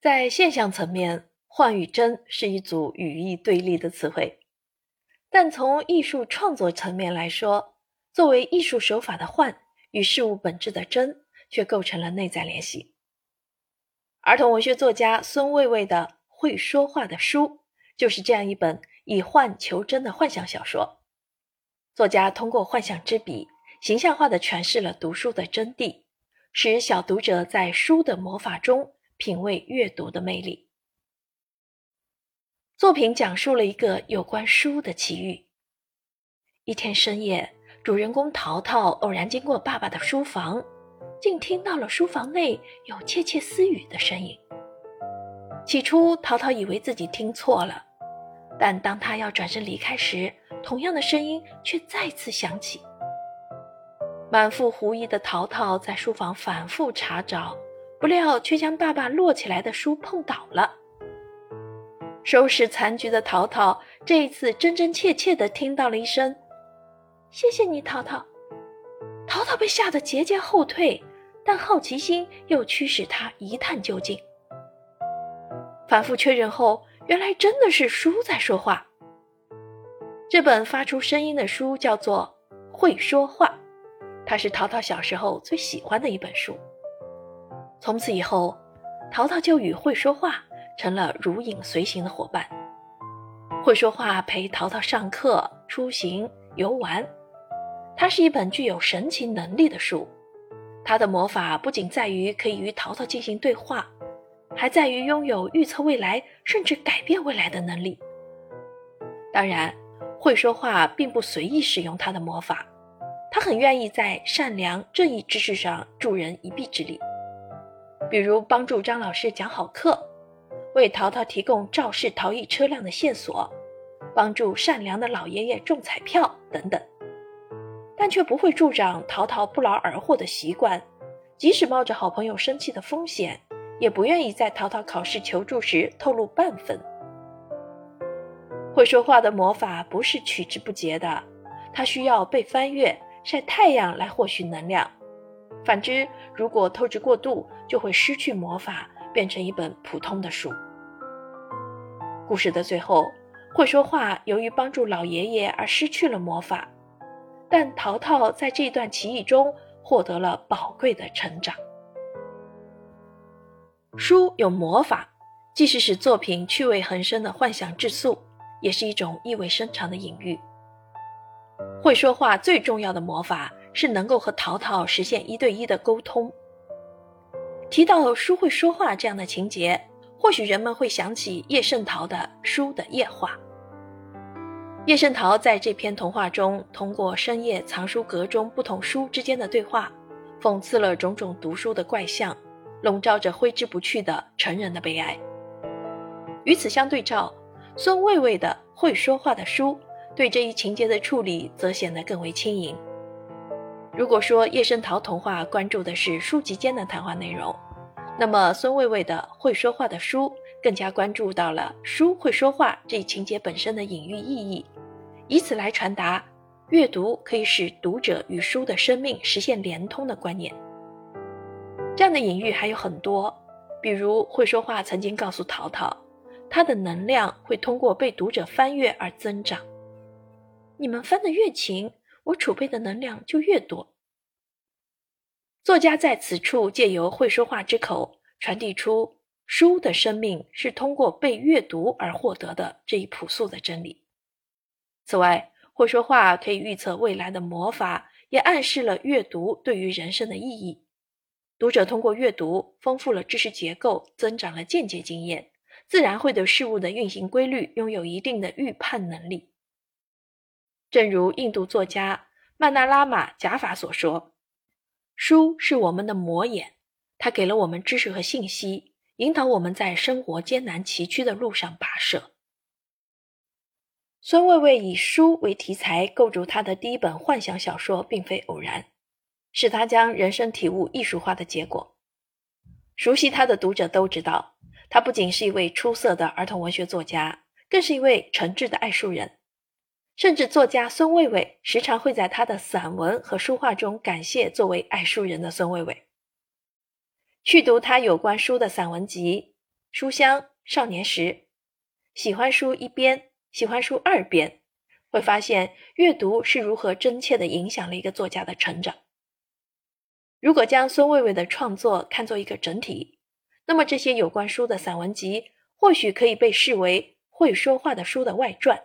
在现象层面，“幻”与“真”是一组语义对立的词汇，但从艺术创作层面来说，作为艺术手法的“幻”与事物本质的“真”却构成了内在联系。儿童文学作家孙卫卫的《会说话的书》就是这样一本以幻求真的幻想小说。作家通过幻想之笔，形象化的诠释了读书的真谛，使小读者在书的魔法中。品味阅读的魅力。作品讲述了一个有关书的奇遇。一天深夜，主人公淘淘偶然经过爸爸的书房，竟听到了书房内有窃窃私语的声音。起初，淘淘以为自己听错了，但当他要转身离开时，同样的声音却再次响起。满腹狐疑的淘淘在书房反复查找。不料，却将爸爸摞起来的书碰倒了。收拾残局的淘淘，这一次真真切切地听到了一声“谢谢你，淘淘”。淘淘被吓得节节后退，但好奇心又驱使他一探究竟。反复确认后，原来真的是书在说话。这本发出声音的书叫做《会说话》，它是淘淘小时候最喜欢的一本书。从此以后，淘淘就与会说话成了如影随形的伙伴。会说话陪淘淘上课、出行、游玩。它是一本具有神奇能力的书。它的魔法不仅在于可以与淘淘进行对话，还在于拥有预测未来甚至改变未来的能力。当然，会说话并不随意使用它的魔法，他很愿意在善良、正义之事上助人一臂之力。比如帮助张老师讲好课，为淘淘提供肇事逃逸车辆的线索，帮助善良的老爷爷中彩票等等，但却不会助长淘淘不劳而获的习惯。即使冒着好朋友生气的风险，也不愿意在淘淘考试求助时透露半分。会说话的魔法不是取之不竭的，它需要被翻阅、晒太阳来获取能量。反之，如果透支过度，就会失去魔法，变成一本普通的书。故事的最后，会说话由于帮助老爷爷而失去了魔法，但淘淘在这段奇异中获得了宝贵的成长。书有魔法，既是使作品趣味横生的幻想质素，也是一种意味深长的隐喻。会说话最重要的魔法。是能够和淘淘实现一对一的沟通。提到书会说话这样的情节，或许人们会想起叶圣陶的《书的夜话》。叶圣陶在这篇童话中，通过深夜藏书阁中不同书之间的对话，讽刺了种种读书的怪象，笼罩着挥之不去的成人的悲哀。与此相对照，孙卫卫的《会说话的书》对这一情节的处理则显得更为轻盈。如果说叶圣陶童话关注的是书籍间的谈话内容，那么孙卫卫的会说话的书更加关注到了书会说话这一情节本身的隐喻意义，以此来传达阅读可以使读者与书的生命实现连通的观念。这样的隐喻还有很多，比如会说话曾经告诉淘淘，他的能量会通过被读者翻阅而增长。你们翻得越勤。我储备的能量就越多。作家在此处借由会说话之口，传递出书的生命是通过被阅读而获得的这一朴素的真理。此外，会说话可以预测未来的魔法，也暗示了阅读对于人生的意义。读者通过阅读，丰富了知识结构，增长了间接经验，自然会对事物的运行规律拥有一定的预判能力。正如印度作家曼纳拉玛贾法所说：“书是我们的魔眼，它给了我们知识和信息，引导我们在生活艰难崎岖的路上跋涉。”孙卫卫以书为题材构筑他的第一本幻想小说，并非偶然，是他将人生体悟艺术化的结果。熟悉他的读者都知道，他不仅是一位出色的儿童文学作家，更是一位诚挚的爱书人。甚至作家孙卫卫时常会在他的散文和书画中感谢作为爱书人的孙卫卫。去读他有关书的散文集，书香少年时，喜欢书一边，喜欢书二边，会发现阅读是如何真切地影响了一个作家的成长。如果将孙卫卫的创作看作一个整体，那么这些有关书的散文集或许可以被视为会说话的书的外传。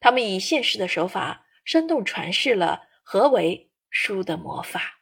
他们以现实的手法，生动传世了何为书的魔法。